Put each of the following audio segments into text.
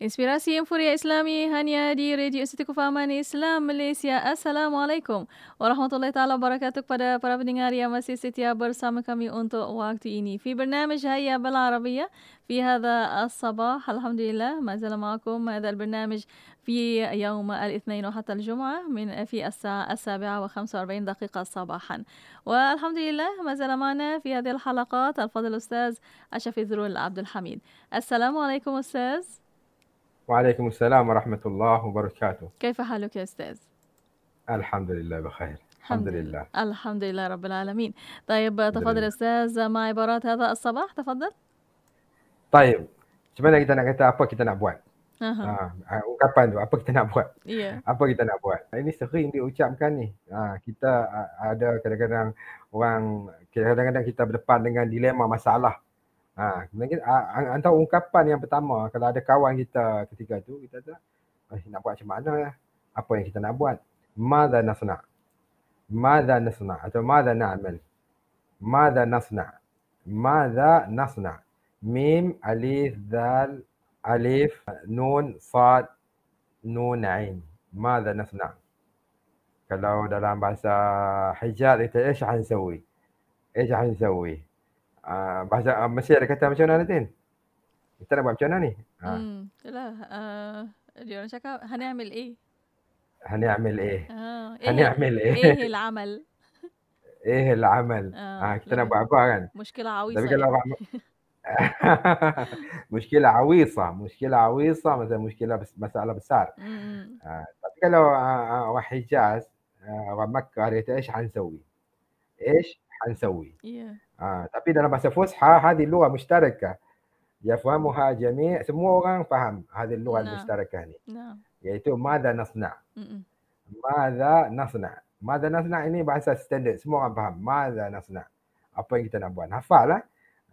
Inspirasi Infuria Islami hanya di Radio Institut Kefahaman Islam Malaysia. Assalamualaikum warahmatullahi taala wabarakatuh kepada para pendengar yang masih setia bersama kami untuk waktu ini. Fi برنامج هيا بالعربية في هذا الصباح الحمد لله ما زال معكم هذا البرنامج في يوم الاثنين وحتى الجمعة من في الساعة السابعة وخمسة وأربعين دقيقة صباحا والحمد لله ما زال معنا في هذه الحلقات الفضل الأستاذ الشفيع ذرول عبد الحميد السلام عليكم أستاذ وعليكم السلام ورحمة الله وبركاته كيف حالك يا أستاذ؟ الحمد لله بخير الحمد لله الحمد لله رب العالمين طيب تفضل أستاذ مع عبارات هذا الصباح تفضل طيب macam mana kita nak kata apa kita nak buat Aha. ha, ungkapan tu apa kita nak buat Iya. apa kita nak buat ini sering diucapkan ni ha, kita a- ada kadang-kadang orang kadang-kadang kita berdepan dengan dilema masalah ha, mungkin a- a- antara ungkapan yang pertama kalau ada kawan kita ketika tu kita kata eh, nak buat macam mana ya apa yang kita nak buat ماذا نصنع ماذا نصنع atau ماذا نعمل ماذا نصنع ماذا نصنع ميم ألف ذال ألف نون صاد نون عين ماذا نصنع kalau dalam bahasa Hijaz kita ايش حنسوي ايش حنسوي uh, bahasa uh, Mesir ada kata macam mana Natin? Kita nak buat macam mana ni? Ha. Hmm, itulah. Uh, dia orang cakap hanya ambil A. هني اعمل إيه؟ آه إيه هنعمل إيه؟ إيه العمل؟ إيه العمل؟ آه, آه كنت أنا ابو كان مشكلة عويصة إيه؟ مشكلة عويصة مشكلة عويصة مثلا مشكلة بس مسألة بسار آه طب لو آه حجاز ومكة قريت إيش حنسوي؟ إيش حنسوي Iya. Ah, tapi dalam bahasa Fusha هذه اللغة مشتركة يفهمها جميع semua orang faham هذه اللغة نعم. المشتركة ni Nah. iaitu ماذا نصنع Mm-mm. ماذا نصنع ماذا نصنع ini bahasa standard semua orang faham ماذا نصنع apa yang kita nak buat hafal lah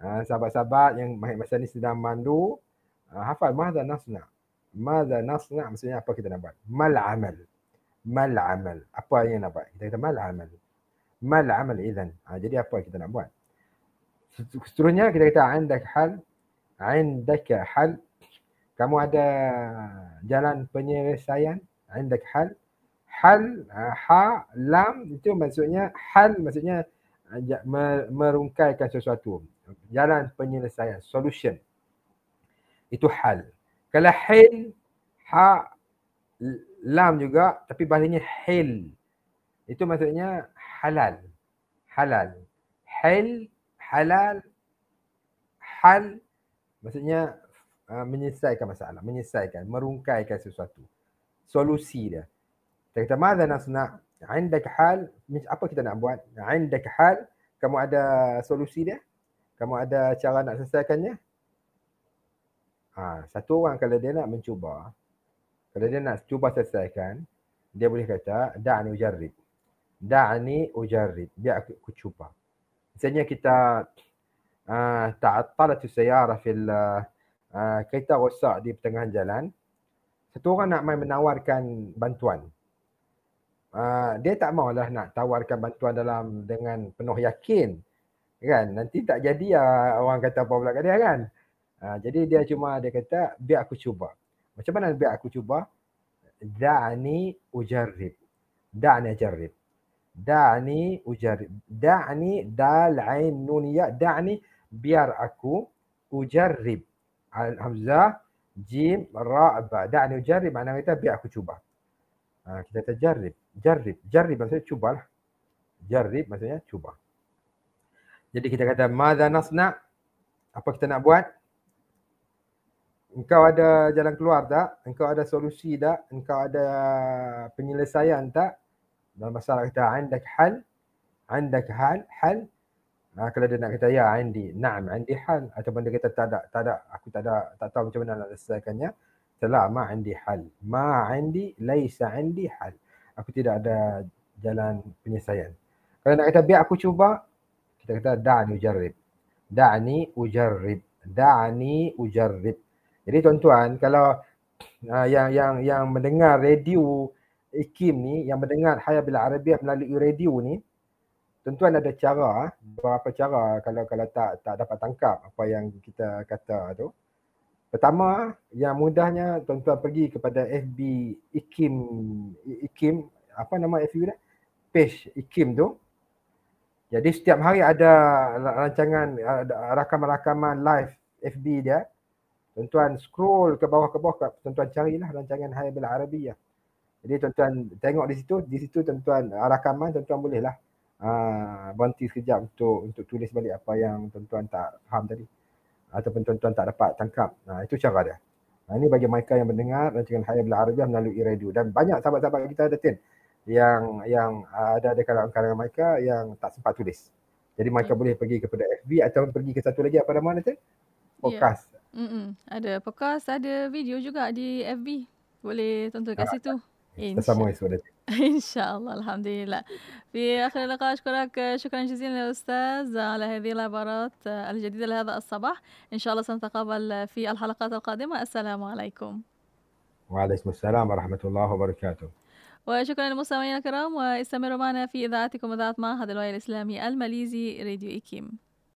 Ah, sahabat-sahabat yang masa ni sedang mandu ah, hafal ماذا نصنع ماذا نصنع maksudnya apa kita nak buat ما العمل ما العمل apa yang nak buat kita kata ما العمل mal amal idhan. Ha, jadi apa kita nak buat? Seterusnya kita kata indak hal indak hal. Kamu ada jalan penyelesaian? Indak hal. Hal ha, ha lam itu maksudnya hal maksudnya ha, merungkaikan sesuatu. Jalan penyelesaian solution. Itu hal. Kalau hil ha lam juga tapi bahasanya hil. Itu maksudnya Halal, halal, حل halal, hal. maksudnya uh, menyelesaikan masalah menyelesaikan merungkaikan sesuatu. Solusi dia. Kita kata ماذا نصنع عندك حل apa kita nak buat? عندك hal, kamu ada solusi dia? Kamu ada cara nak selesaikannya? Ha, satu orang kalau dia nak mencuba kalau dia nak cuba selesaikan dia boleh kata da'nu jarrib da'ni ujarrib biar aku, aku cuba. Misalnya kita uh, ta'attalat sayara fil uh, kereta rosak di pertengahan jalan satu orang nak main menawarkan bantuan. Uh, dia tak maulah nak tawarkan bantuan dalam dengan penuh yakin kan? Nanti tak jadi uh, orang kata apa pula kat dia kan? Uh, jadi dia cuma dia kata biar aku cuba. Macam mana biar aku cuba? Da'ni ujarrib da'ni ajarrib da'ni ujarrib da'ni dal ain nun ya da'ni biar aku ujarrib al hamzah jim ra ba da'ni ujarrib makna kata biar aku cuba Ha, kita kata jarrib. Jarrib. Jarrib maksudnya cubalah. Jarrib maksudnya cuba. Jadi kita kata madza nasna? Apa kita nak buat? Engkau ada jalan keluar tak? Engkau ada solusi tak? Engkau ada penyelesaian tak? Dalam masalah kita andak hal? Andak hal? Hal? Ha, kalau dia nak kata ya andi, na'am andi hal ataupun dia kata tak ada, tak ada, aku tak ada, tak tahu macam mana nak selesaikannya. لا ما عندي حل ما عندي ليس عندي حل aku tidak ada jalan penyelesaian kalau nak kata biar aku cuba kita kata da'ni ujarrib da'ni ujarrib da'ni ujarrib jadi tuan-tuan kalau uh, yang yang yang mendengar radio IKIM ni yang mendengar Hayat Bil Arabiah melalui radio ni tuan-tuan ada cara beberapa cara kalau kalau tak tak dapat tangkap apa yang kita kata tu Pertama, yang mudahnya tuan-tuan pergi kepada FB IKIM IKIM apa nama FB dia? Page IKIM tu. Jadi setiap hari ada rancangan rakaman-rakaman live FB dia. Tuan-tuan scroll ke bawah ke bawah tuan-tuan carilah rancangan Hayy Bil Arabiyah. Jadi tuan-tuan tengok di situ, di situ tuan-tuan rakaman tuan-tuan bolehlah uh, berhenti sekejap untuk untuk tulis balik apa yang tuan-tuan tak faham tadi ataupun tuan-tuan tak dapat tangkap. Nah, itu cara dia. Nah, ini bagi mereka yang mendengar rancangan Hayat Bila Arabiah melalui radio dan banyak sahabat-sahabat kita ada tin yang yang ada di kalangan-kalangan mereka yang tak sempat tulis. Jadi mereka hmm. boleh pergi kepada FB atau pergi ke satu lagi apa nama nanti? Ya. Podcast. Yeah. Ada podcast, ada video juga di FB. Boleh tonton kat situ. Kita sama esok إن شاء الله الحمد لله. في آخر اللقاء أشكرك شكرا جزيلا يا أستاذ على هذه العبارات الجديدة لهذا الصباح. إن شاء الله سنتقابل في الحلقات القادمة. السلام عليكم. وعليكم السلام ورحمة الله وبركاته. وشكرا للمستمعين الكرام واستمروا معنا في إذاعتكم إذاعة معهد الوعي الإسلامي الماليزي راديو إيكيم.